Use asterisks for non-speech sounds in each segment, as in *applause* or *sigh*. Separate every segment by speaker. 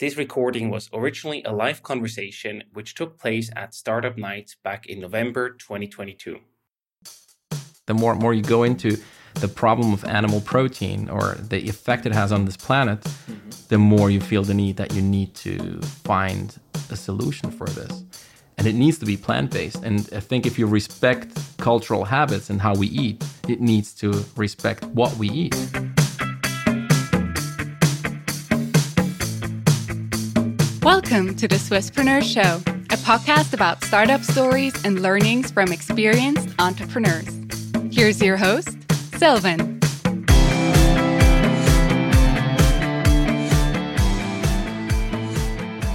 Speaker 1: This recording was originally a live conversation which took place at Startup Nights back in November 2022.
Speaker 2: The more more you go into the problem of animal protein or the effect it has on this planet, mm-hmm. the more you feel the need that you need to find a solution for this. And it needs to be plant based. And I think if you respect cultural habits and how we eat, it needs to respect what we eat.
Speaker 3: Welcome to the Swisspreneur Show, a podcast about startup stories and learnings from experienced entrepreneurs. Here's your host, Sylvan.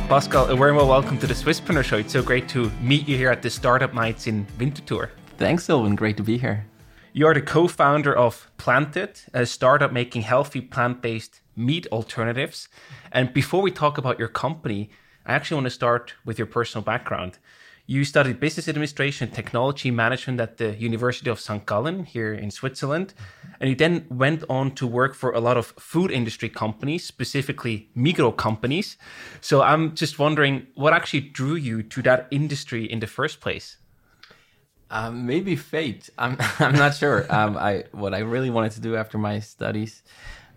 Speaker 1: Pascal, a very well welcome to the Swisspreneur Show. It's so great to meet you here at the Startup Nights in Winterthur.
Speaker 2: Thanks, Sylvan. Great to be here.
Speaker 1: You are the co founder of Planted, a startup making healthy plant based meat alternatives. And before we talk about your company, I actually want to start with your personal background. You studied business administration technology management at the University of St. Gallen here in Switzerland. And you then went on to work for a lot of food industry companies, specifically Migros companies. So I'm just wondering what actually drew you to that industry in the first place?
Speaker 2: Um, maybe fate. *laughs* I'm, I'm not sure. Um, I, what I really wanted to do after my studies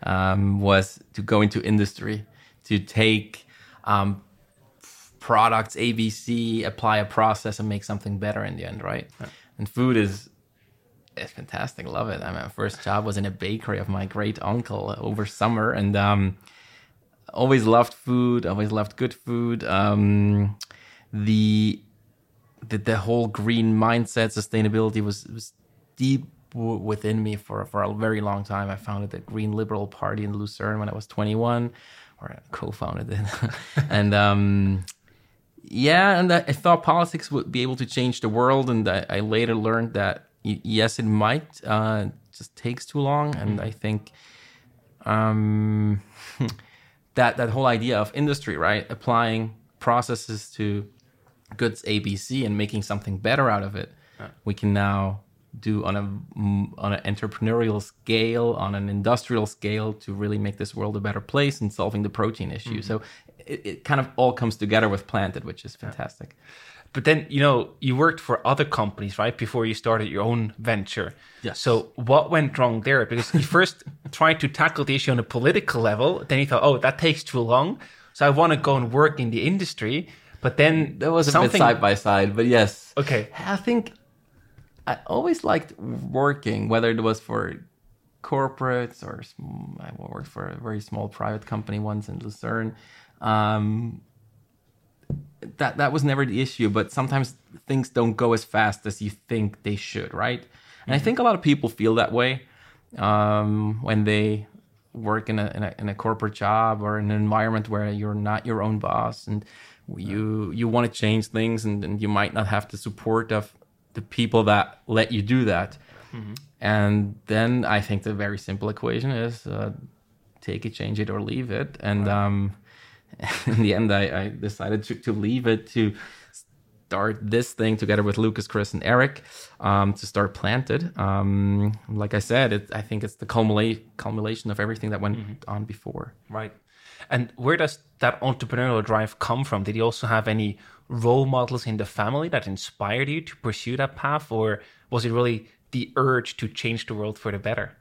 Speaker 2: um, was to go into industry, to take um, products ABC, apply a process, and make something better in the end, right? Yeah. And food is it's fantastic. Love it. I mean, my first job was in a bakery of my great uncle over summer, and um, always loved food. Always loved good food. Um, the, the the whole green mindset, sustainability was was deep within me for for a very long time. I founded the Green Liberal Party in Lucerne when I was 21, or I co-founded it, *laughs* and um, yeah, and I thought politics would be able to change the world, and I, I later learned that yes, it might. Uh, just takes too long, and I think um, *laughs* that that whole idea of industry, right, applying processes to goods ABC and making something better out of it, yeah. we can now do on a on an entrepreneurial scale, on an industrial scale, to really make this world a better place and solving the protein issue. Mm-hmm. So it, it, kind of all comes together with Planted, which is fantastic. Yeah.
Speaker 1: But then you know you worked for other companies, right, before you started your own venture.
Speaker 2: Yes.
Speaker 1: So what went wrong there? Because you first *laughs* tried to tackle the issue on a political level, then you thought, oh, that takes too long. So I want to go and work in the industry. But then
Speaker 2: there was a something... bit side by side, but yes.
Speaker 1: Okay.
Speaker 2: I think I always liked working, whether it was for corporates or I worked for a very small private company once in Lucerne. Um, that that was never the issue, but sometimes things don't go as fast as you think they should, right? And mm-hmm. I think a lot of people feel that way um, when they work in a, in a, in a corporate job or in an environment where you're not your own boss and you you want to change things and, and you might not have the support of the people that let you do that. Mm-hmm. And then I think the very simple equation is uh, take it, change it, or leave it. And right. um, *laughs* in the end, I, I decided to, to, leave it to start this thing together with Lucas, Chris, and Eric um, to start Planted. Um, like I said, it, I think it's the culmina- culmination of everything that went mm-hmm. on before.
Speaker 1: Right. And where does that entrepreneurial drive come from? Did you also have any role models in the family that inspired you to pursue that path, or was it really the urge to change the world for the better?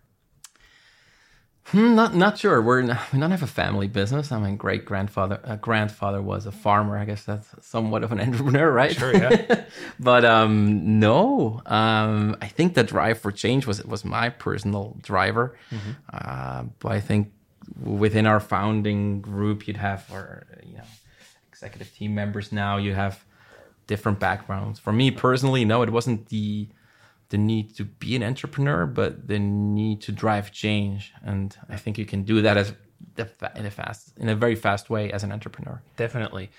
Speaker 2: Hmm, not not sure. We're not, *laughs* we don't have a family business. I mean, great grandfather uh, grandfather was a farmer. I guess that's somewhat of an *laughs* entrepreneur, right?
Speaker 1: Sure, yeah. *laughs*
Speaker 2: but um, no, um, I think the drive for change was was my personal driver. Mm-hmm. Uh, but I think within our founding group, you'd have our you know executive team members now. You have different backgrounds. For me personally, no, it wasn't the the need to be an entrepreneur, but the need to drive change. And I think you can do that as in a fast, in a very fast way as an entrepreneur.
Speaker 1: Definitely.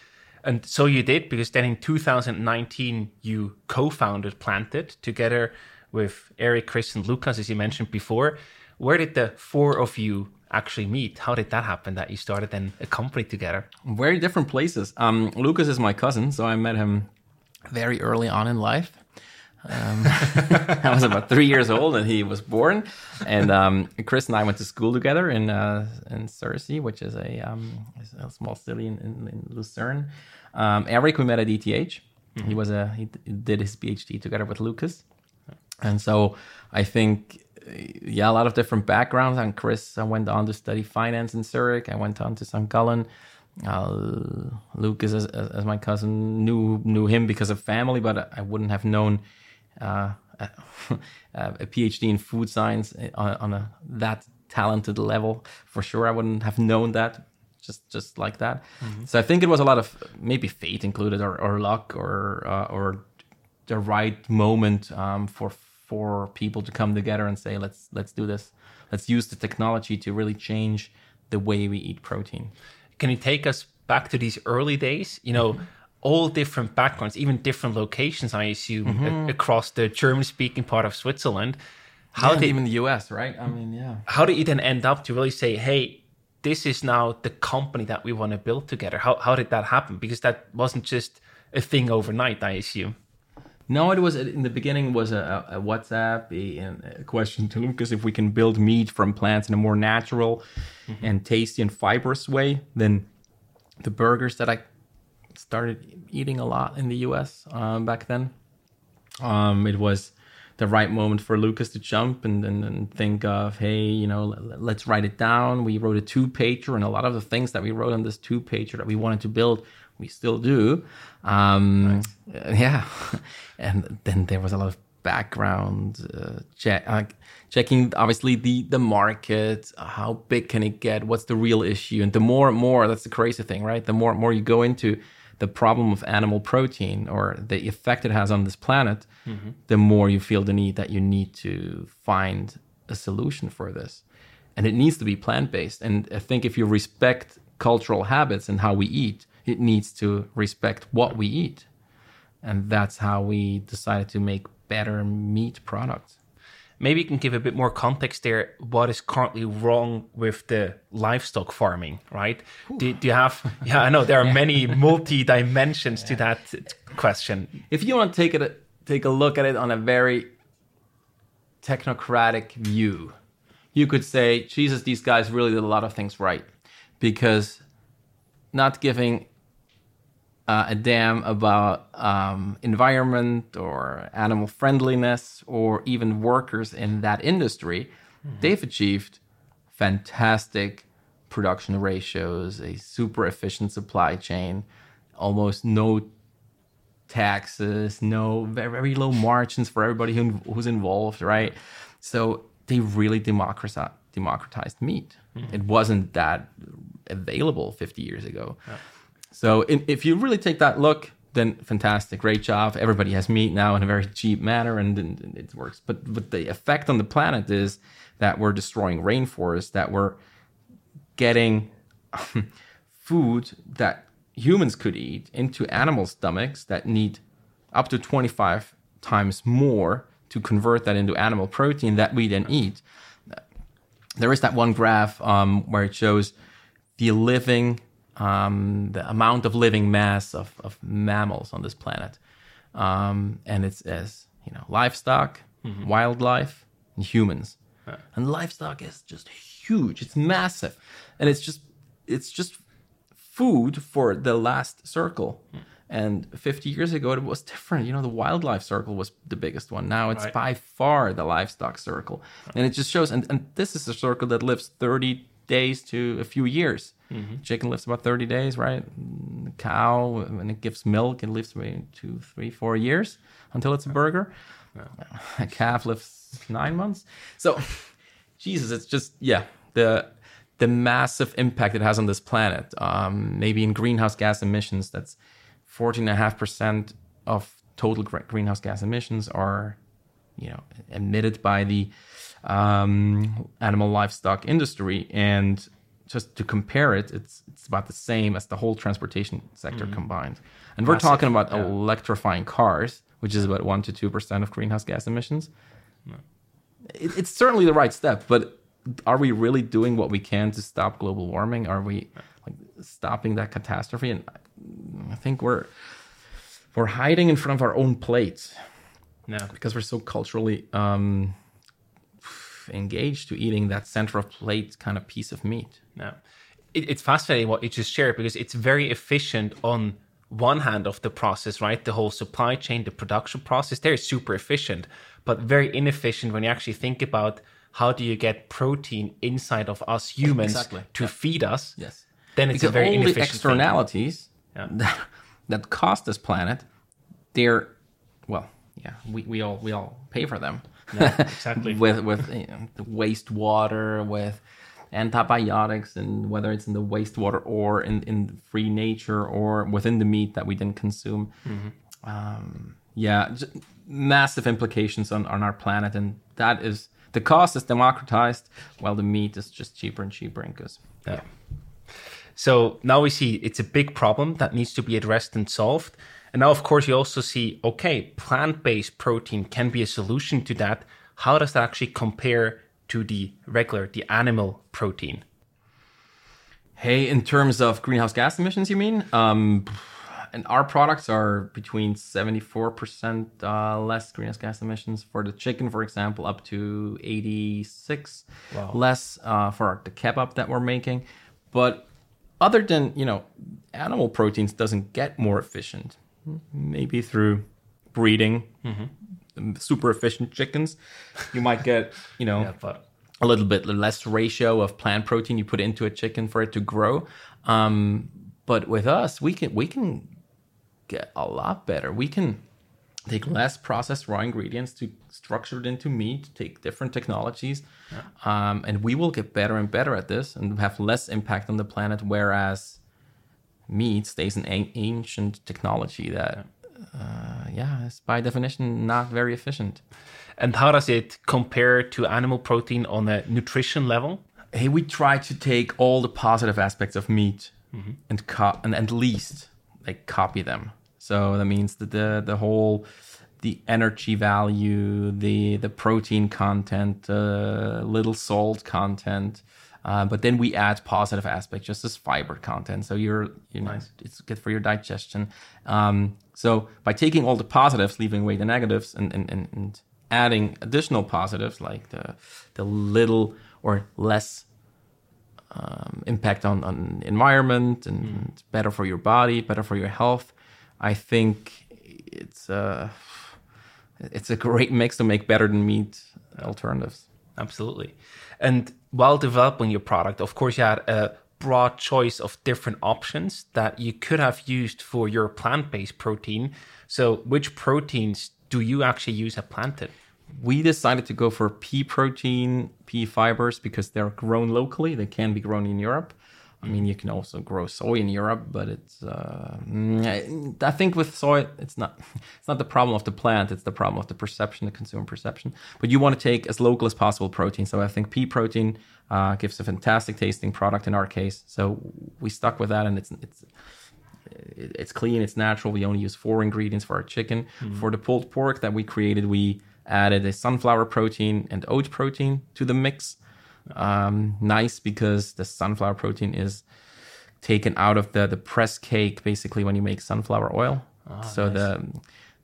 Speaker 1: And so you did because then in 2019 you co-founded Planted together with Eric, Chris, and Lucas, as you mentioned before. Where did the four of you actually meet? How did that happen that you started then a company together?
Speaker 2: Very different places. Um, Lucas is my cousin, so I met him very early on in life. Um, *laughs* I was about three years old, and he was born. And um, Chris and I went to school together in uh, in Sursee, which is a, um, a small city in, in, in Lucerne. Um, Eric, we met at ETH. Mm-hmm. He was a he did his PhD together with Lucas, and so I think yeah, a lot of different backgrounds. And Chris, I went on to study finance in Zurich. I went on to St. Gallen. Uh, Lucas, as, as, my cousin, knew knew him because of family, but I wouldn't have known *laughs* uh, a PhD in food science on, on, a that talented level for sure. I wouldn't have known that just just like that. Mm-hmm. So I think it was a lot of maybe fate included, or, or luck, or uh, or the right moment um, for for people to come together and say let's let's do this let's use the technology to really change the way we eat protein
Speaker 1: can you take us back to these early days you know mm-hmm. All different backgrounds even different locations i assume mm-hmm. a- across the german speaking part of switzerland.
Speaker 2: How yeah, did even the us right? I mean yeah.
Speaker 1: how did you then end up to really say hey this is now the company that we want to build together how, how did that happen? Because that wasn't just a thing overnight i assume.
Speaker 2: No, it was in the beginning was a, a WhatsApp a, a, question to Lucas if we can build meat from plants in a more natural mm-hmm. and tasty and fibrous way than the burgers that I started eating a lot in the US um, back then. Um, it was the right moment for Lucas to jump and, and, and, think of, hey, you know, let's write it down. We wrote a two pager, and a lot of the things that we wrote on this two pager that we wanted to build we still do. Um, nice. *laughs* Yeah, and then there was a lot of background uh, check, uh, checking obviously the the market, how big can it get, what's the real issue, and the more and more that's the crazy thing, right? The more and more you go into the problem of animal protein or the effect it has on this planet, mm-hmm. the more you feel the need that you need to find a solution for this. And it needs to be plant based. And I think if you respect cultural habits and how we eat, it needs to respect what we eat. And that's how we decided to make better meat products.
Speaker 1: Maybe you can give a bit more context there. What is currently wrong with the livestock farming, right? Do, do, you have? Yeah, I know there are *laughs* many *laughs* multi dimensions yeah. to that question.
Speaker 2: If you want to take it, take a look at it on a very technocratic view, you could say, Jesus, these guys really did a lot of things right, because not giving uh, a damn about um, environment or animal friendliness or even workers in that industry, mm-hmm. they've achieved fantastic production ratios, a super efficient supply chain, almost no taxes, no very, very low margins for everybody who, who's involved, right? So they really democratized, democratized meat. Mm-hmm. It wasn't that available 50 years ago. Yeah. So in, if you really take that look, then fantastic, great job. Everybody has meat now in a very cheap manner, and, and it works. But but the effect on the planet is that we're destroying rainforests, that we're getting *laughs* food that humans could eat into animal stomachs that need up to 25 times more to convert that into animal protein that we then eat. There is that one graph um, where it shows the living um, the amount of living mass of, of mammals on this planet. Um, and it's as, you know, livestock, mm-hmm. wildlife, and humans. Yeah. And livestock is just huge. It's massive. And it's just it's just food for the last circle. Mm. And 50 years ago, it was different. You know, the wildlife circle was the biggest one. Now it's right. by far the livestock circle. Right. And it just shows, and, and this is a circle that lives 30 days to a few years. Mm-hmm. Chicken lives about 30 days, right? The cow, when it gives milk, it lives maybe two, three, four years until it's a burger. *laughs* A calf lives nine months. So, *laughs* Jesus, it's just, yeah, the the massive impact it has on this planet. Um, maybe in greenhouse gas emissions, that's 14.5% of total greenhouse gas emissions are, you know, emitted by the um, animal livestock industry. And just to compare it, it's it's about the same as the whole transportation sector mm-hmm. combined. And we're talking about yeah. electrifying cars, which is about one to two percent of greenhouse gas emissions. It, it's certainly the right step, but are we really doing what we can to stop global warming? Are we like stopping that catastrophe? And I think we're we're hiding in front of our own plates.
Speaker 1: No.
Speaker 2: because we're so culturally um, engaged to eating that center of plate kind of piece of meat.
Speaker 1: No. It, it's fascinating what you just shared because it's very efficient on one hand of the process, right? The whole supply chain, the production process, there is super efficient, but very inefficient when you actually think about how do you get protein inside of us humans
Speaker 2: Exactly.
Speaker 1: to feed us.
Speaker 2: Yes.
Speaker 1: Then it's
Speaker 2: because
Speaker 1: a very
Speaker 2: all the
Speaker 1: inefficient thing.
Speaker 2: externalities
Speaker 1: Yeah. *laughs*
Speaker 2: that, that cost this planet, they're well, yeah, we, we all we all pay for them.
Speaker 1: exactly. *laughs*
Speaker 2: with with you know, the wastewater, with antibiotics, and whether it's in the wastewater or in in free nature or within the meat that we didn't consume. Um, yeah, massive implications on on our planet, and that is the cost is democratized, while the meat is just cheaper and cheaper and goes.
Speaker 1: Yeah. So now we see it's a big problem that needs to be addressed and solved. And now, of course, you also see okay, plant based protein can be a solution to that. How does that actually compare to the regular, the animal protein?
Speaker 2: Hey, in terms of greenhouse gas emissions, you mean? Um, and our products are between 74% uh, less greenhouse gas emissions for the chicken, for example, up to 86
Speaker 1: Wow.
Speaker 2: less uh, for the kebab that we're making. But other than, you know, animal proteins doesn't get more efficient. Maybe through breeding super efficient chickens, you might get, you know,
Speaker 1: but
Speaker 2: a little bit less ratio of plant protein you put into a chicken for it to grow. Um, but with us, we can we can get a lot better. We can take less processed raw ingredients to structure it into meat, take different technologies, um, and we will get better and better at this and have less impact on the planet. Whereas meat stays an an- ancient technology that, uh, yeah, is by definition not very efficient.
Speaker 1: and how does it compare to animal protein on a nutrition level?
Speaker 2: hey, we try to take all the positive aspects of meat and co- and at least like copy them. So that means that the the whole the energy value, the the protein content, uh, little salt content, uh, but then we add positive aspects, just as fiber content. So you're you know it's good for your digestion. Um, so by taking all the positives, leaving away the negatives, and and, and, and adding additional positives like the the little or less um, impact on, on environment and it's better for your body, better for your health. I think it's a it's a great mix to make better than meat alternatives.
Speaker 1: Absolutely. And while developing your product, of course, you had a broad choice of different options that you could have used for your plant based protein. So, which proteins do you actually use at Planted?
Speaker 2: We decided to go for pea protein, pea fibers because they're grown locally. They can be grown in Europe. I mean, you can also grow soy in Europe, but it's. Uh, mm, I think with soy, it's not. *laughs* It's not the problem of the plant. It's the problem of the perception, the consumer perception. But you want to take as local as possible protein. So I think pea protein uh, gives a fantastic tasting product in our case. So we stuck with that, and it's it's it's clean, it's natural. We only use four ingredients for our chicken. For the pulled pork that we created, we added a sunflower protein and oat protein to the mix. Um, nice because the sunflower protein is taken out of the the press cake basically when you make sunflower oil. so the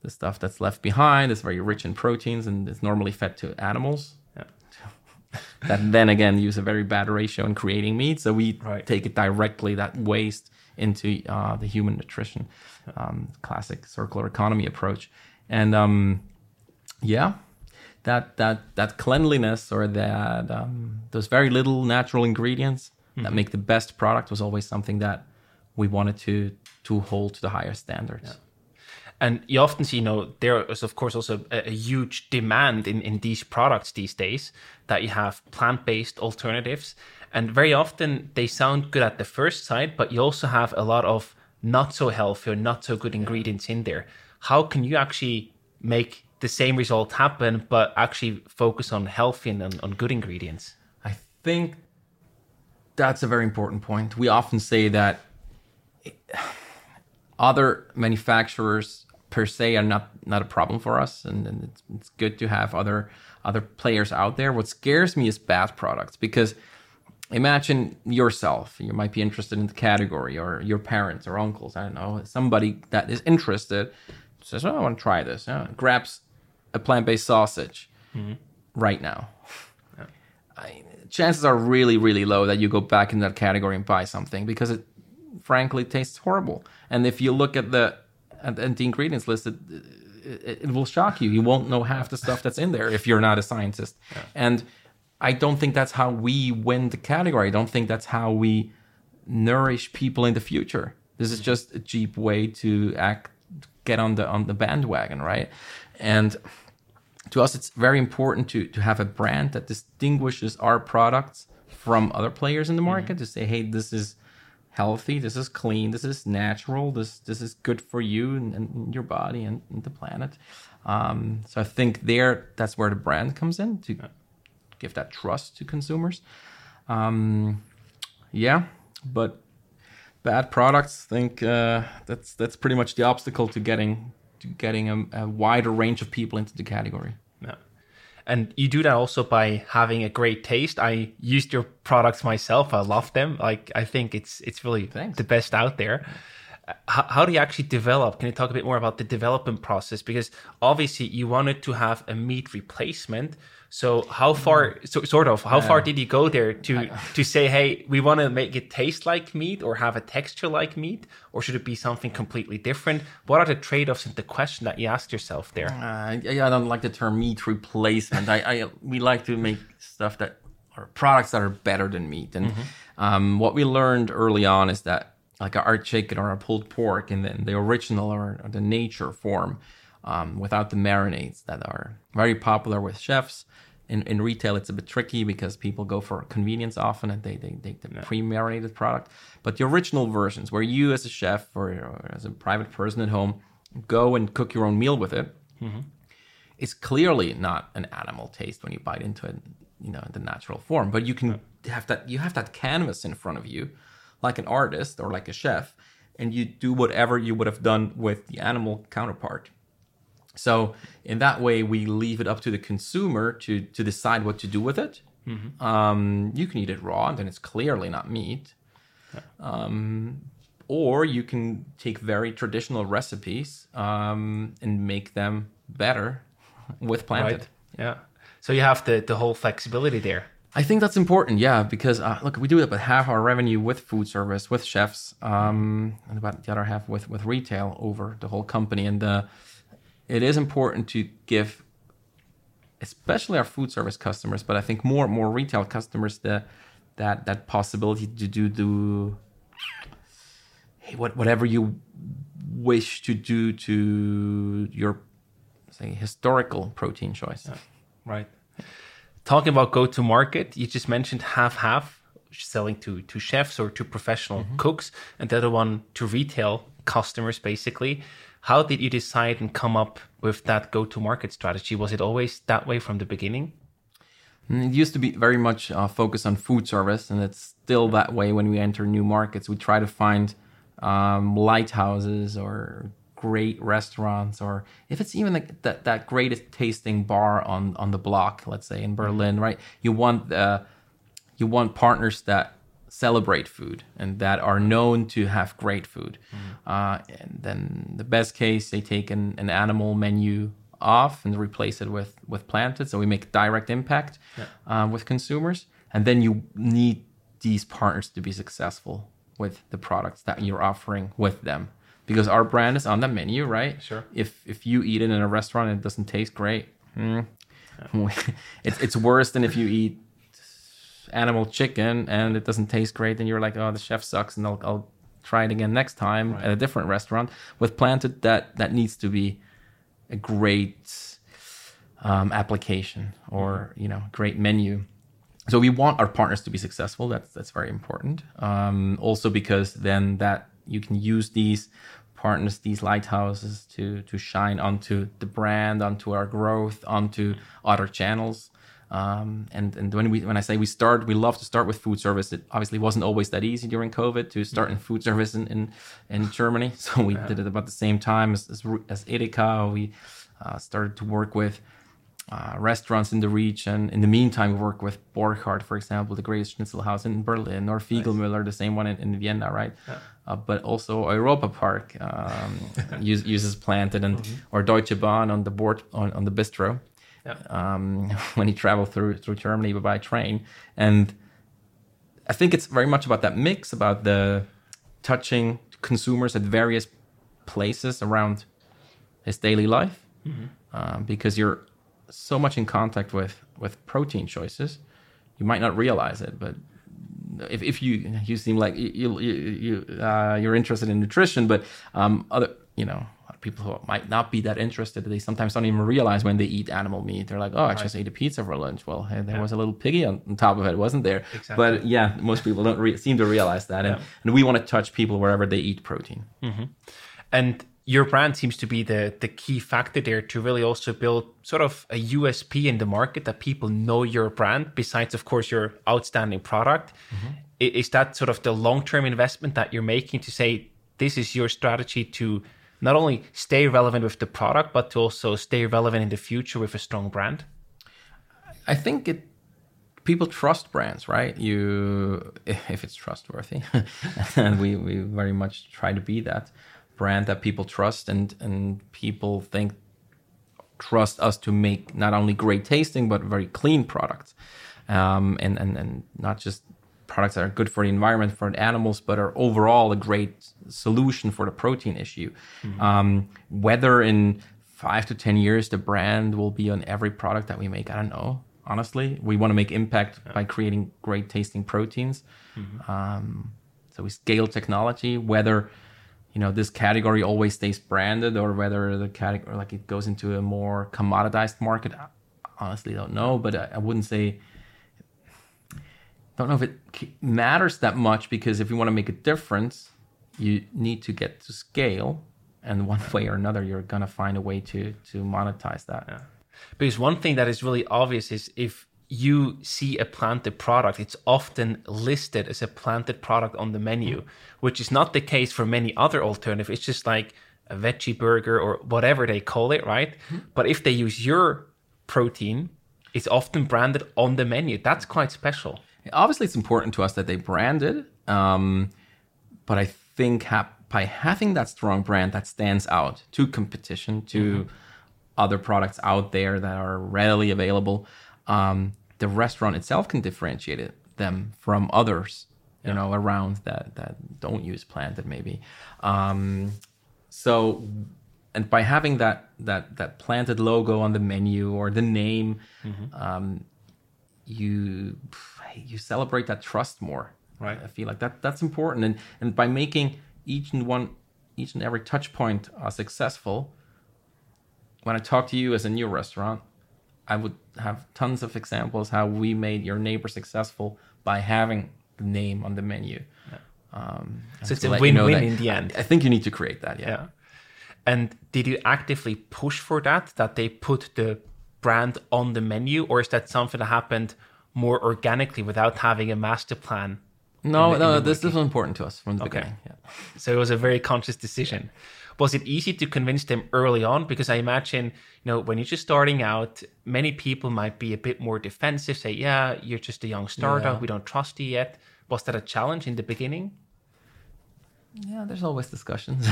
Speaker 2: the stuff that's left behind is very rich in proteins and is normally fed to animals
Speaker 1: Yeah. *laughs*
Speaker 2: that then again use a very bad ratio in creating meat. So we
Speaker 1: Right.
Speaker 2: take it directly that waste into uh, the human nutrition, um, classic circular economy approach, and um, yeah, that that that cleanliness or that um, those very little natural ingredients that make the best product was always something that we wanted to to hold to the higher standards.
Speaker 1: And you often see, you know, there is of course also a, a huge demand in, in these products these days that you have plant based alternatives. And very often they sound good at the first sight, but you also have a lot of not so healthy or not so good ingredients in there. How can you actually make the same result happen, but actually focus on healthy and on, on good ingredients?
Speaker 2: I think that's a very important point. We often say that *sighs* other manufacturers per se are not not a problem for us, and, and it's, it's good to have other other players out there. What scares me is bad products because imagine yourself you might be interested in the category or your parents or uncles i don't know somebody that is interested says oh i want to try this yeah, grabs a plant-based sausage mm-hmm. right now, I, chances are really, really low that you go back in that category and buy something because it, frankly, tastes horrible. And if you look at the at, at the ingredients list, it, it, it will shock you. You won't know half the stuff that's in there if you're not a scientist. And I don't think that's how we win the category. I don't think that's how we nourish people in the future. This is mm-hmm. just a cheap way to act, get on the on the bandwagon, right? And to us, it's very important to to have a brand that distinguishes our products from other players in the market. To say, hey, this is healthy, this is clean, this is natural, this this is good for you and, and your body and, and the planet. Um, so I think there, that's where the brand comes in to give that trust to consumers. Um, yeah, but bad products, I think uh, that's that's pretty much the obstacle to getting to getting a, a wider range of people into the category.
Speaker 1: And you do that also by having a great taste. I used your products myself. I love them. Like I think it's it's really
Speaker 2: Thanks.
Speaker 1: the best out there. How, how do you actually develop? Can you talk a bit more about the development process? Because obviously you wanted to have a meat replacement. So how far, so, sort of, how far did you go there to to say, hey, we want to make it taste like meat or have a texture like meat, or should it be something completely different? What are the trade offs and the question that you asked yourself there?
Speaker 2: Uh, yeah, I don't like the term meat replacement. I, I we like to make stuff that are products that are better than meat. And um, what we learned early on is that like a art chicken or a pulled pork in the, in the original or, or the nature form, um, without the marinades that are very popular with chefs. In, in retail, it's a bit tricky because people go for convenience often and they, they take the pre-marinated product. But the original versions, where you as a chef or, or as a private person at home go and cook your own meal with it, it's clearly not an animal taste when you bite into it, you know, in the natural form. But you can have that you have that canvas in front of you, like an artist or like a chef, and you do whatever you would have done with the animal counterpart. So in that way, we leave it up to the consumer to to decide what to do with it. Um, you can eat it raw, and then it's clearly not meat. Um, or you can take very traditional recipes um, and make them better with planted.
Speaker 1: Right. Yeah. So you have the, the whole flexibility there.
Speaker 2: I think that's important, yeah, because uh, look, we do about half our revenue with food service, with chefs, um, and about the other half with with retail over the whole company. And uh, it is important to give, especially our food service customers, but I think more more retail customers, the that that possibility to do do hey, what whatever you wish to do to your say historical protein choice.
Speaker 1: Right. Talking about go to market, you just mentioned half half selling to to chefs or to professional cooks, and the other one to retail customers, basically. How did you decide and come up with that go to market strategy? Was it always that way from the beginning?
Speaker 2: Mm, It used to be very much uh, focused on food service, and it's still that way when we enter new markets. We try to find um, lighthouses or great restaurants, or if it's even like that, that greatest tasting bar on, on the block, let's say in Berlin, right? You want uh, you want partners that celebrate food and that are known to have great food. Uh, and then the best case, they take an, an animal menu off and replace it with with planted, so we make direct impact uh, with consumers. And then you need these partners to be successful with the products that you're offering with them, because our brand is on the menu, right?
Speaker 1: Sure.
Speaker 2: If if you eat it in a restaurant and it doesn't taste great, hmm, *laughs* it's it's worse than if you eat animal chicken and it doesn't taste great, then you're like, oh, the chef sucks, and I'll, I'll try it again next time at a different restaurant. With planted, that that needs to be a great um, application or you know great menu. So we want our partners to be successful. That's that's very important. Um, also because then that you can use these partners, these lighthouses, to to shine onto the brand, onto our growth, onto other channels. Um, and and when we when I say we start, we love to start with food service. It obviously wasn't always that easy during COVID to start in food service in in, in Germany. *laughs* So we did it about the same time as as, as Edeka. We uh, started to work with uh, restaurants in the region. In the meantime, we work with Borchardt, for example, the greatest schnitzel house in Berlin, or Figlmüller, the same one in, in Vienna, right? Uh, but also Europa Park um, *laughs* use, uses planted, and or Deutsche Bahn on the board on, on the bistro.
Speaker 1: Yeah.
Speaker 2: um, *laughs* when he traveled through through Germany by train, and I think it's very much about that mix about the touching consumers at various places around his daily life, um, because you're so much in contact with with protein choices, you might not realize it, but if, if you you seem like you you, you uh, you're interested in nutrition, but um, other you know people who might not be that interested, they sometimes don't even realize when they eat animal meat. They're like, oh, I just ate a pizza for lunch. Well, hey, there was a little piggy on, on top of it, wasn't there?
Speaker 1: Exactly.
Speaker 2: But yeah, most people don't re- seem to realize that, and, and we want to touch people wherever they eat protein.
Speaker 1: And your brand seems to be the the key factor there to really also build sort of a USP in the market that people know your brand. Besides, of course, your outstanding product, mm-hmm. I- is that sort of the long term investment that you're making to say this is your strategy to not only stay relevant with the product, but to also stay relevant in the future with a strong brand.
Speaker 2: I think it people trust brands, right? You *laughs* if it's trustworthy, and *laughs* we we very much try to be that brand that people trust and and people think trust us to make not only great tasting but very clean products, um, and and and not just products that are good for the environment for the animals, but are overall a great solution for the protein issue. Um, whether in five to ten years the brand will be on every product that we make, I don't know. Honestly, we want to make impact by creating great tasting proteins. Um, so we scale technology, whether you know this category always stays branded or whether the category like it goes into a more commoditized market. I honestly don't know, but I, I wouldn't say don't know if it matters that much because if you want to make a difference, you need to get to scale, and one way or another, you're gonna find a way to to monetize that. yeah.
Speaker 1: Because one thing that is really obvious is if you see a planted product, it's often listed as a planted product on the menu, which is not the case for many other alternatives. It's just like a veggie burger or whatever they call it, right? But if they use your protein, it's often branded on the menu. That's quite special.
Speaker 2: Obviously, it's important to us that they brand it, um, but I think ha- by having that strong brand that stands out to competition, to other products out there that are readily available, um, the restaurant itself can differentiate it, them from others, you know, around that that don't use planted maybe. Um, so, and by having that that that planted logo on the menu or the name, um, you you celebrate that trust more.
Speaker 1: Right.
Speaker 2: I feel like that that's important, and and by making each and one each and every touch point uh, successful. When I talk to you as a new restaurant, I would have tons of examples how we made your neighbor successful by having the name on the menu. Um,
Speaker 1: So it's a
Speaker 2: let you know
Speaker 1: win-win in the end.
Speaker 2: I, I think you need to create that. Yeah.
Speaker 1: Yeah. And did you actively push for that, that they put the brand on the menu, or is that something that happened more organically without having a master plan?
Speaker 2: No,
Speaker 1: the-
Speaker 2: no, this, this was important to us from the
Speaker 1: Okay.
Speaker 2: beginning. Yeah.
Speaker 1: So it was a very conscious decision. Was it easy to convince them early on? Because I imagine, you know, when you're just starting out, many people might be a bit more defensive, say, yeah, you're just a young startup,
Speaker 2: Yeah.
Speaker 1: we don't trust you yet. Was that a challenge in the beginning?
Speaker 2: Yeah, there's always discussions.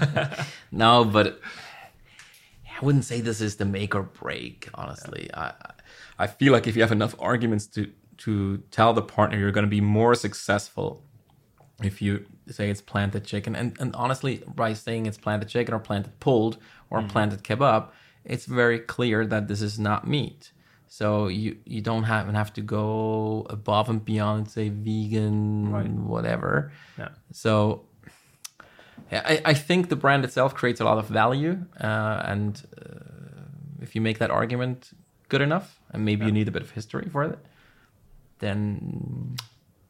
Speaker 2: *laughs* no, but I wouldn't say this is the make or break. Honestly, I I feel like if you have enough arguments to to tell the partner you're going to be more successful if you say it's planted chicken, and and honestly, by saying it's planted chicken or planted pulled or planted kebab, it's very clear that this is not meat. So you you don't have have to go above and beyond say vegan whatever.
Speaker 1: Yeah.
Speaker 2: So I, I think the brand itself creates a lot of value, uh, and uh, if you make that argument good enough, and maybe you need a bit of history for it, then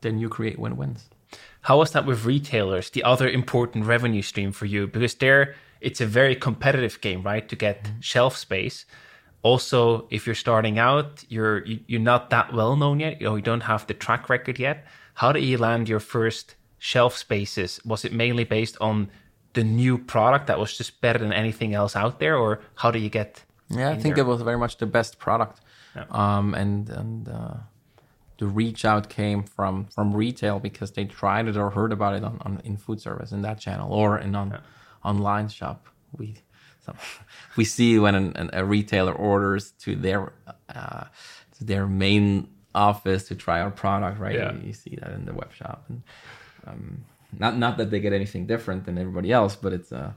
Speaker 2: then you create win-wins.
Speaker 1: How was that with retailers, the other important revenue stream for you? Because there, it's a very competitive game, right? To get shelf space. Also, if you're starting out, you're you- you're not that well known yet. You know, you don't have the track record yet. How did you land your first shelf spaces? Was it mainly based on the new product that was just better than anything else out there, or how do you get?
Speaker 2: Yeah, I think
Speaker 1: there?
Speaker 2: it was very much the best product, um, and and uh, the reach out came from from retail because they tried it or heard about it on, on in food service in that channel or in on online shop. We so *laughs* we see when an, an, a retailer orders to their uh, to their main office to try our product, right?
Speaker 1: Yeah.
Speaker 2: You, you see that in the web shop, and um, not not that they get anything different than everybody else, but it's uh,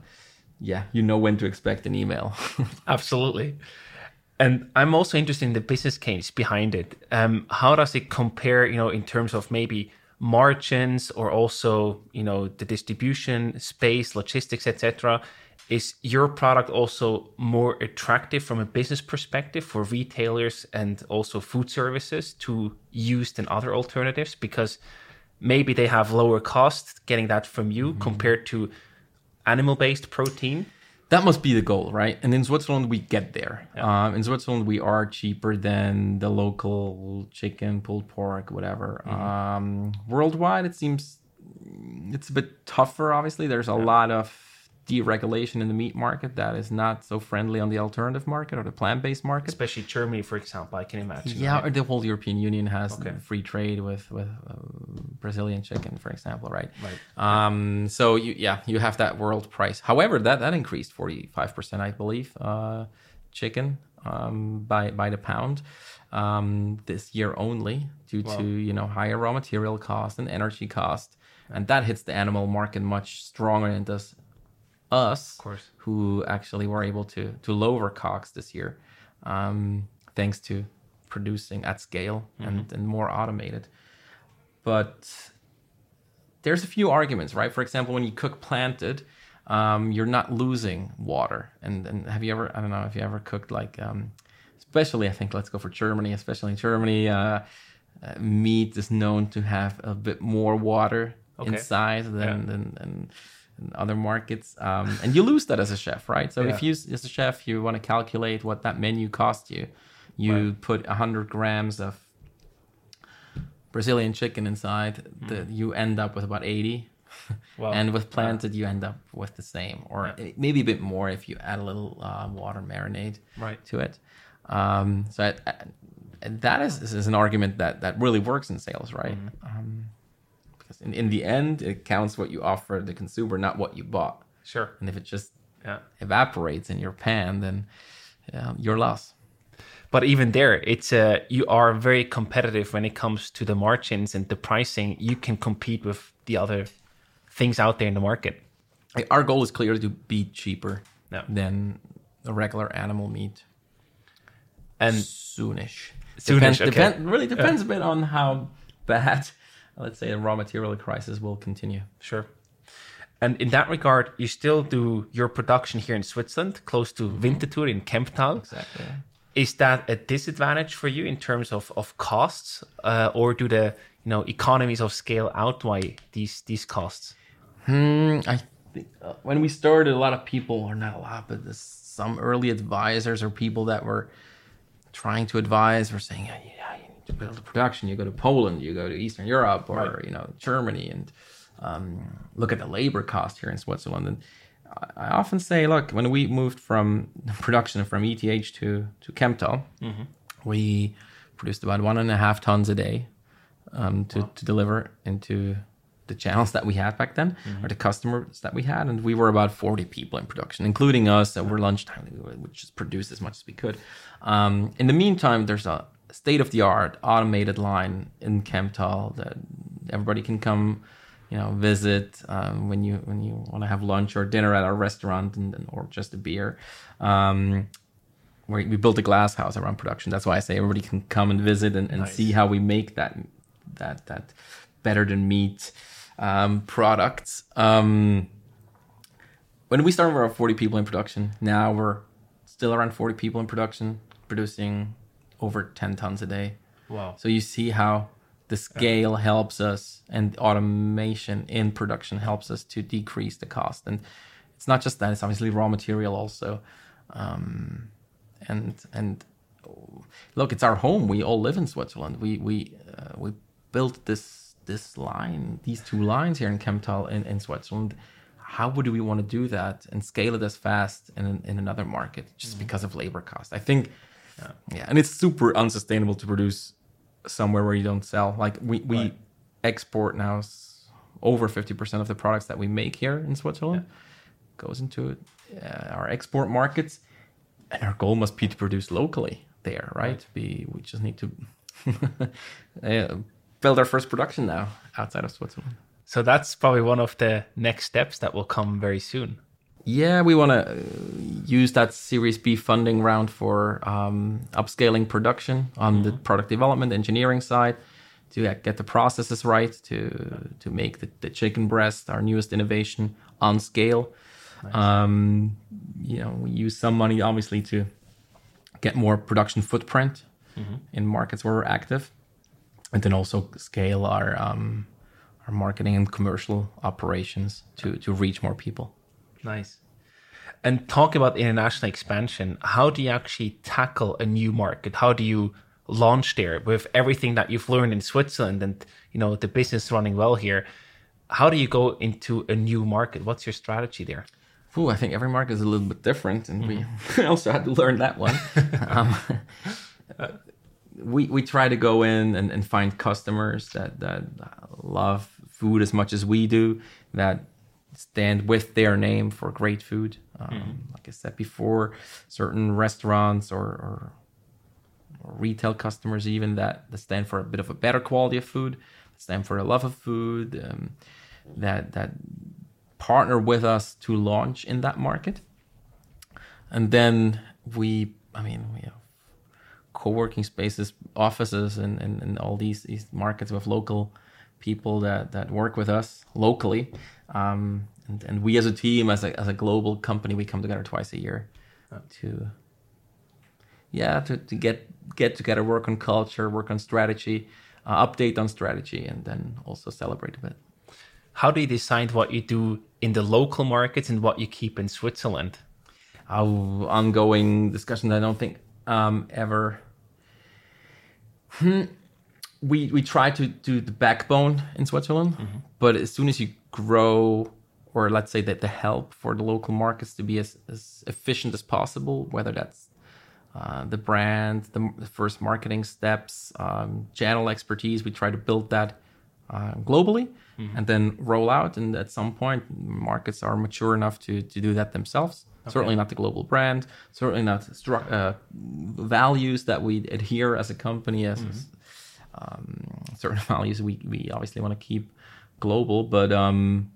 Speaker 2: yeah, you know when to expect an email. *laughs*
Speaker 1: Absolutely. And I'm also interested in the business case behind it. Um, how does it compare, you know, in terms of maybe margins or also, you know, the distribution space, logistics, etc. Is your product also more attractive from a business perspective for retailers and also food services to use than other alternatives? Because maybe they have lower costs getting that from you compared to animal-based protein.
Speaker 2: That must be the goal, right? And in Switzerland, we get there. Um, in Switzerland, we are cheaper than the local chicken, pulled pork, whatever. Um, worldwide, it seems it's a bit tougher. Obviously, there's a lot of deregulation in the meat market that is not so friendly on the alternative market or the plant-based market.
Speaker 1: especially Germany, for example. I can imagine.
Speaker 2: Yeah,
Speaker 1: right?
Speaker 2: or the whole European Union has
Speaker 1: Okay.
Speaker 2: free trade with with uh, Brazilian chicken, for example, right?
Speaker 1: Right.
Speaker 2: Um, so you yeah, you have that world price. However, that that increased forty five percent, I believe, uh, chicken um, by by the pound um, this year only due to you know higher raw material cost and energy cost, and that hits the animal market much stronger than it does us, of
Speaker 1: course.
Speaker 2: who actually were able to to lower costs this year, um, thanks to producing at scale and, and more automated. But there's a few arguments, right? For example, when you cook planted, um, you're not losing water. And and have you ever? I don't know if you ever cooked like, um, especially I think let's go for Germany. Especially in Germany, uh, uh, meat is known to have a bit more water
Speaker 1: Okay.
Speaker 2: inside than
Speaker 1: Yeah.
Speaker 2: than, than other markets, um, and you lose that as a chef, right? So if you, as a chef, you want to calculate what that menu cost you, you
Speaker 1: Right.
Speaker 2: put 100 grams of Brazilian chicken inside, the, you end up with about 80.
Speaker 1: Wow.
Speaker 2: And with planted, you end up with the same, or maybe a bit more if you add a little uh, water marinade
Speaker 1: Right.
Speaker 2: to it. Um, so I, I, that is, is an argument that, that really works in sales, right? Um, because in, in the end, it counts what you offer the consumer, not what you bought.
Speaker 1: Sure.
Speaker 2: And if it just
Speaker 1: Yeah.
Speaker 2: evaporates in your pan, then yeah, you're lost.
Speaker 1: But even there, it's uh, you are very competitive when it comes to the margins and the pricing. You can compete with the other things out there in the market.
Speaker 2: Our goal is clearly to be cheaper
Speaker 1: Yeah.
Speaker 2: than a regular animal meat.
Speaker 1: And
Speaker 2: soonish.
Speaker 1: Soonish,
Speaker 2: Depends,
Speaker 1: okay.
Speaker 2: depend, really depends a bit on how bad, let's say, the raw material crisis will continue.
Speaker 1: Sure. And in that regard, you still do your production here in Switzerland, close to Winterthur in Kemptthal.
Speaker 2: Exactly.
Speaker 1: Is that a disadvantage for you in terms of, of costs, uh, or do the you know economies of scale outweigh these these costs?
Speaker 2: Hmm, I think uh, when we started, a lot of people, or not a lot, but this, some early advisors or people that were trying to advise were saying, yeah, yeah, you need to build a production. You go to Poland, you go to Eastern Europe, or
Speaker 1: Right.
Speaker 2: you know Germany, and um, look at the labor cost here in Switzerland. And I, often say, look, when we moved from *laughs* production from ETH to to Kemptthal, we produced about one and a half tons a day um, to, to deliver into the channels that we had back then or the customers that we had and we were about 40 people in production including us over lunchtime we would just produce as much as we could um, in the meantime there's a state-of-the-art automated line in Kemptthal that everybody can come you know visit um, when you when you want to have lunch or dinner at our restaurant and, and or just a beer um, where we built a glass house around production. That's why I say everybody can come and visit and, and
Speaker 1: Nice.
Speaker 2: see how we make that that that better than meat um, products. Um, when we started, we were 40 people in production. Now we're still around 40 people in production, producing over 10 tons a day.
Speaker 1: Wow.
Speaker 2: So you see how the scale helps us and automation in production helps us to decrease the cost. And it's not just that; it's obviously raw material also. Um, and and look, it's our home. We all live in Switzerland. We we uh, we built this this line, these two lines here in Kemptthal in, in Switzerland. How would we want to do that and scale it as fast in in another market just because of labor cost? I think, yeah. and it's super unsustainable to produce somewhere where you don't sell. Like we we
Speaker 1: Right.
Speaker 2: export now over fifty percent of the products that we make here in Switzerland goes into uh, our export markets, and our goal must be to produce locally there, right? We we just need to *laughs* uh, build our first production now outside of Switzerland.
Speaker 1: So that's probably one of the next steps that will come very soon.
Speaker 2: Yeah, we want to use that Series B funding round for um, upscaling production on the product development engineering side to uh, get the processes right to to make the, the chicken breast our newest innovation on scale. Um, you know, we use some money obviously to get more production footprint in markets where we're active, and then also scale our um, our marketing and commercial operations to to reach more people.
Speaker 1: Nice. And talk about international expansion. How do you actually tackle a new market? How do you launch there with everything that you've learned in Switzerland and you know the business running well here? How do you go into a new market? What's your strategy there?
Speaker 2: Ooh, I think every market is a little bit different, and we *laughs* also had to learn that one. *laughs* um, we we try to go in and, and find customers that that love food as much as we do, that stand with their name for great food. Um, Like I said before, certain restaurants or, or or retail customers even that, that stand for a bit of a better quality of food, stand for a love of food, um, that that partner with us to launch in that market. And then we, I mean, we have co-working spaces, offices, and and, in all these these markets with local people that that work with us locally. Um, and, and we as a team, as a as a global company, we come together twice a year to yeah to, to get get together, work on culture, work on strategy, uh, update on strategy, and then also celebrate a bit.
Speaker 1: How do you decide what you do in the local markets and what you keep in Switzerland?
Speaker 2: Our ongoing discussion. I don't think um, ever. We we try to do the backbone in Switzerland, but as soon as you grow, or let's say that the help for the local markets to be as, as efficient as possible, whether that's uh, the brand, the, the first marketing steps, um, channel expertise. We try to build that uh, globally and then roll out. And at some point, markets are mature enough to, to do that themselves. Certainly not the global brand, certainly not stru- uh, values that we adhere as a company, as as, um, certain *laughs* values we, we obviously want to keep global. But um,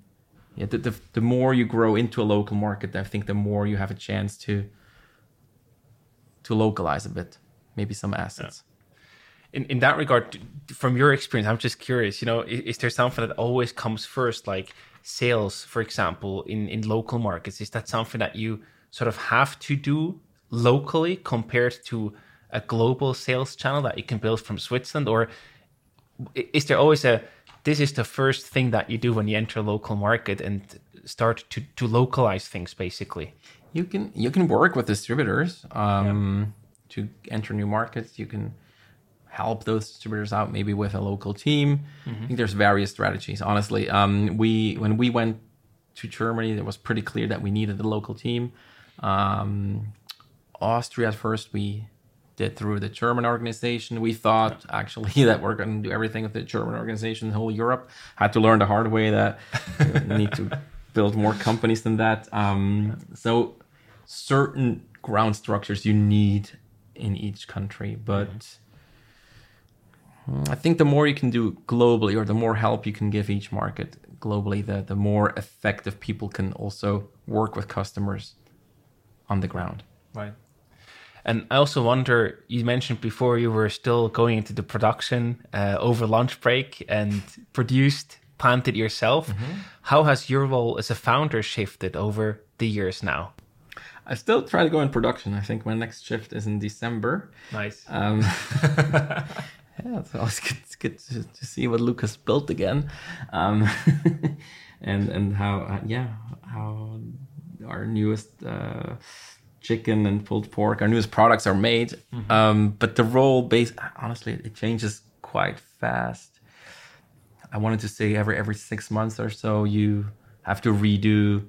Speaker 2: yeah, the, the, the more you grow into a local market, I think the more you have a chance to to localize a bit, maybe some assets.
Speaker 1: in, in that regard, from your experience, I'm just curious, you know, is, is there something that always comes first, like sales, for example, in, in local markets? Is that something that you sort of have to do locally compared to a global sales channel that you can build from Switzerland? Or is there always a, this is the first thing that you do when you enter a local market and start to, to localize things basically?
Speaker 2: You can you can work with distributors um, to enter new markets. You can help those distributors out maybe with a local team. I think there's various strategies. Honestly, um, we when we went to Germany, it was pretty clear that we needed a local team. Um, Austria at first we did through the German organization. We thought actually *laughs* that we're going to do everything with the German organization in whole Europe. Had to learn the hard way that we need to *laughs* build more companies than that. Um, so certain ground structures you need in each country, but I think the more you can do globally, or the more help you can give each market globally, the the more effective people can also work with customers on the ground.
Speaker 1: Right. And I also wonder, you mentioned before you were still going into the production uh, over lunch break and produced, planted yourself. How has your role as a founder shifted over the years now?
Speaker 2: I still try to go in production. I think my next shift is in December.
Speaker 1: Nice.
Speaker 2: Um, *laughs* *laughs* yeah, it's always good, it's good to, to see what Lucas built again, um, *laughs* and and how uh, yeah how our newest uh, chicken and pulled pork, our newest products are made. Um, but the role base, honestly, it changes quite fast. I wanted to say every every six months or so you have to redo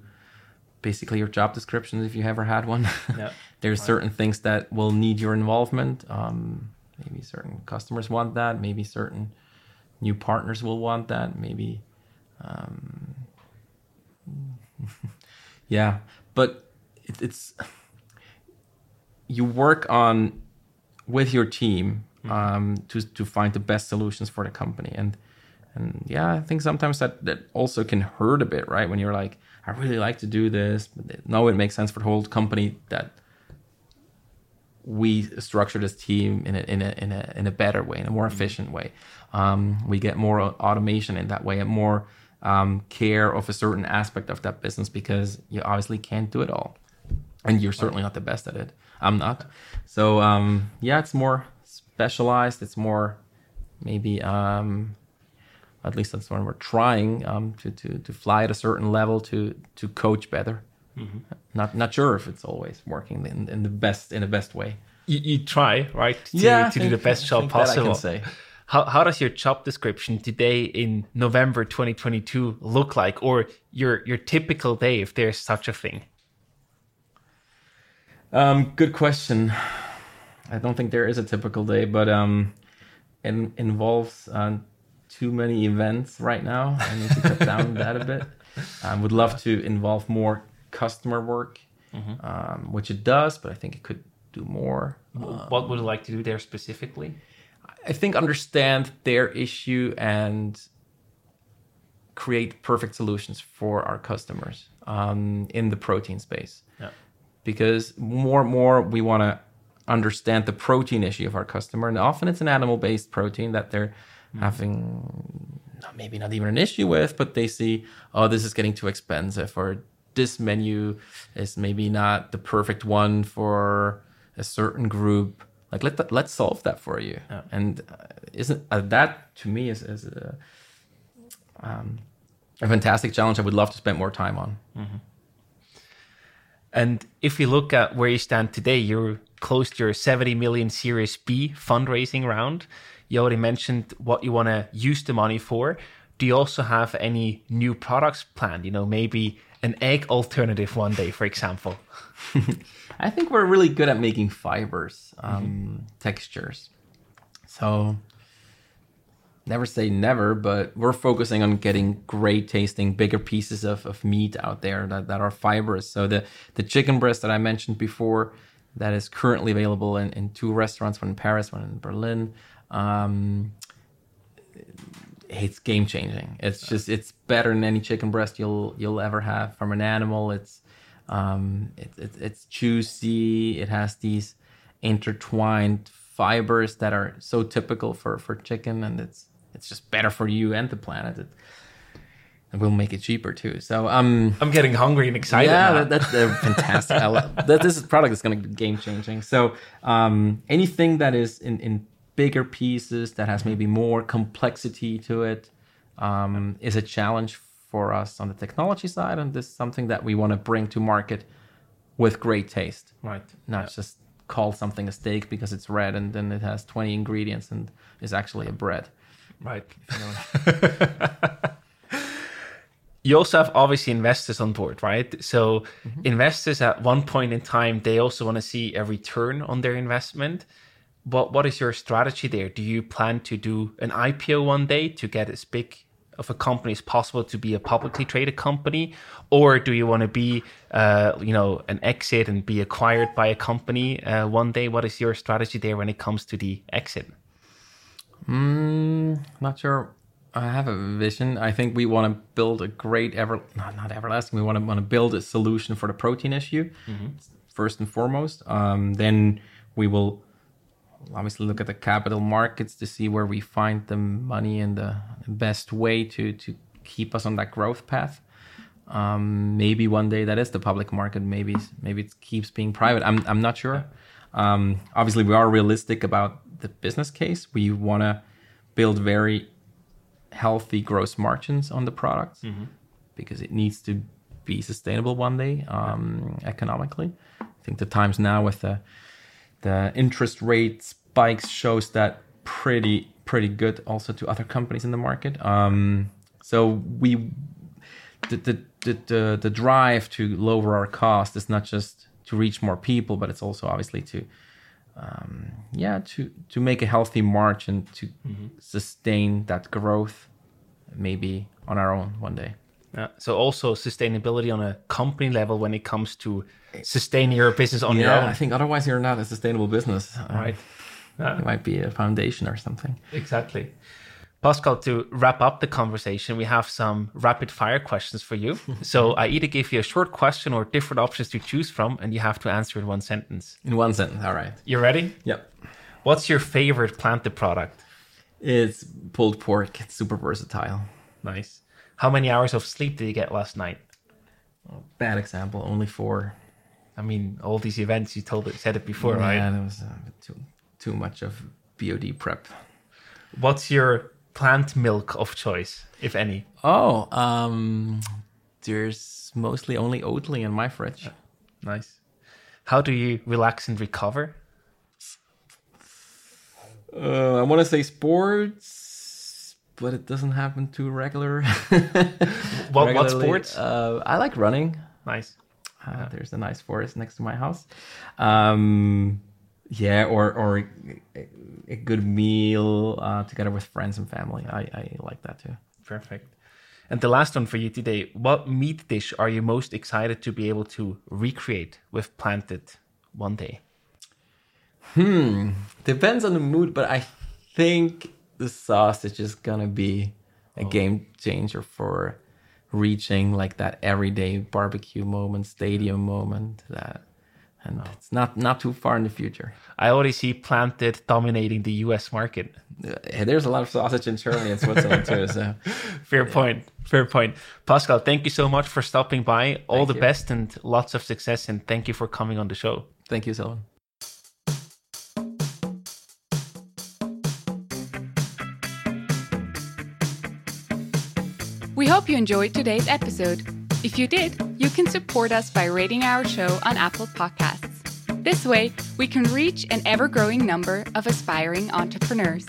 Speaker 2: basically your job description if you ever had one. *laughs*
Speaker 1: Yeah.
Speaker 2: There's certain things that will need your involvement. Um, maybe certain customers want that. Maybe certain new partners will want that. Maybe, um, *laughs* yeah. But it, it's you work on with your team um, to to find the best solutions for the company. And and yeah i think sometimes that that also can hurt a bit right? When you're like i really like to do this but no it makes sense for the whole company that we structure this team in a, in a, in a, in a better way in a more efficient way. Um, we get more automation in that way and more um, care of a certain aspect of that business because you obviously can't do it all. And you're certainly not the best at it i'm not so um, yeah it's more specialized it's more maybe um, at least that's when we're trying um, to, to to fly at a certain level to to coach better. Mm-hmm. Not not sure if it's always working in, in the best in the best way.
Speaker 1: You, you try right to,
Speaker 2: yeah,
Speaker 1: to
Speaker 2: think,
Speaker 1: do the best job possible.
Speaker 2: say.
Speaker 1: How, how does your job description today in November 2022 look like, or your your typical day, if there's such a thing?
Speaker 2: Um, good question. I don't think there is a typical day, but um, it involves uh, too many events right now. I need to cut down that a bit. I um, would love to involve more customer work, mm-hmm. um, which it does, but I think it could do more.
Speaker 1: What would you like to do there specifically?
Speaker 2: I think understand their issue and create perfect solutions for our customers um, in the protein space.
Speaker 1: Yeah.
Speaker 2: Because more and more we want to understand the protein issue of our customer, and often it's an animal-based protein that they're mm. having maybe not even an issue with, but they see, oh, this is getting too expensive, or this menu is maybe not the perfect one for a certain group. Like let let's solve that for you. Yeah. And uh, isn't uh, that to me is, is a, um, a fantastic challenge. I would love to spend more time on. Mm-hmm.
Speaker 1: And if you look at where you stand today, you're close to your 70 million Series B fundraising round. You already mentioned what you want to use the money for. Do you also have any new products planned? You know, maybe an egg alternative one day, for example. *laughs*
Speaker 2: I think we're really good at making fibers, um, mm-hmm. textures. So never say never, but we're focusing on getting great tasting, bigger pieces of, of meat out there that, that are fibrous. So the, the chicken breast that I mentioned before, that is currently available in, in two restaurants, one in Paris, one in Berlin um, it's game changing. It's just it's better than any chicken breast you'll you'll ever have from an animal. It's um, it, it, it's juicy. It has these intertwined fibers that are so typical for for chicken, and it's it's just better for you and the planet. It, and we'll make it cheaper too. So um,
Speaker 1: I'm getting hungry and excited.
Speaker 2: Yeah, that, that's fantastic. *laughs* that, this product is going to be game changing. So um, anything that is in in bigger pieces that has maybe more complexity to it um, is a challenge for us on the technology side and this is something that we want to bring to market with great taste
Speaker 1: right
Speaker 2: not yeah. just call something a steak because it's red and then it has 20 ingredients and is actually a bread
Speaker 1: right you, *laughs* you also have obviously investors on board right so mm-hmm. investors at one point in time they also want to see a return on their investment what what is your strategy there? Do you plan to do an IPO one day to get as big of a company as possible to be a publicly traded company, or do you want to be, uh, you know, an exit and be acquired by a company uh, one day? What is your strategy there when it comes to the exit?
Speaker 2: Mm, not sure. I have a vision. I think we want to build a great ever not not everlasting. We want to want to build a solution for the protein issue mm-hmm. first and foremost. Um, then we will obviously look at the capital markets to see where we find the money and the best way to to keep us on that growth path. Um, maybe one day that is the public market. Maybe maybe it keeps being private. I'm I'm not sure. Um, obviously, we are realistic about the business case. We want to build very healthy gross margins on the product mm-hmm. because it needs to be sustainable one day um, economically. I think the times now with the the interest rate spikes shows that pretty pretty good also to other companies in the market. Um, so we the, the the, the the drive to lower our cost is not just to reach more people, but it's also obviously to um, yeah, to to make a healthy march and to sustain that growth, maybe on our own one day.
Speaker 1: Yeah. So also sustainability on a company level when it comes to sustaining your business on your
Speaker 2: Yeah,
Speaker 1: own.
Speaker 2: I think otherwise you're not a sustainable business.
Speaker 1: Right.
Speaker 2: It might be a foundation or something.
Speaker 1: Exactly. Pascal, to wrap up the conversation, we have some rapid fire questions for you. *laughs* so I either give you a short question or different options to choose from, and you have to answer in one sentence.
Speaker 2: In one sentence, all right.
Speaker 1: You ready?
Speaker 2: Yep.
Speaker 1: What's your favorite planted product?
Speaker 2: It's pulled pork. It's super versatile.
Speaker 1: Nice. How many hours of sleep did you get last night?
Speaker 2: Bad example, only four.
Speaker 1: I mean, all these events you told it said it before, right?
Speaker 2: Yeah, that was uh, too too much of BOD prep.
Speaker 1: What's your plant milk of choice, if any?
Speaker 2: Oh, um, there's mostly only Oatly in my fridge.
Speaker 1: Nice. How do you relax and recover?
Speaker 2: Uh, I want to say sports, but it doesn't happen too regular. *laughs*
Speaker 1: What, what sports?
Speaker 2: Uh, I like running.
Speaker 1: nice.
Speaker 2: Uh, there's a nice forest next to my house. Um, yeah, or or a, good meal uh, together with friends and family. I, I like that too.
Speaker 1: Perfect. And the last one for you today. What meat dish are you most excited to be able to recreate with planted one day?
Speaker 2: Hmm. Depends on the mood, but I think the sausage is gonna be a game changer for reaching like that everyday barbecue moment, stadium moment. That, and it's not not too far in the future.
Speaker 1: I already see planted dominating the US market.
Speaker 2: Uh, There's a lot of sausage in Germany and Switzerland too. So *laughs*
Speaker 1: Fair point. Fair point. Pascal, thank you so much for stopping by. All
Speaker 2: Thank
Speaker 1: the
Speaker 2: you.
Speaker 1: best and lots of success. And thank you for coming on the show.
Speaker 2: thank you, Sylvan.
Speaker 3: We hope you enjoyed today's episode. If you did, you can support us by rating our show on Apple Podcasts. This way, we can reach an ever growing number of aspiring entrepreneurs.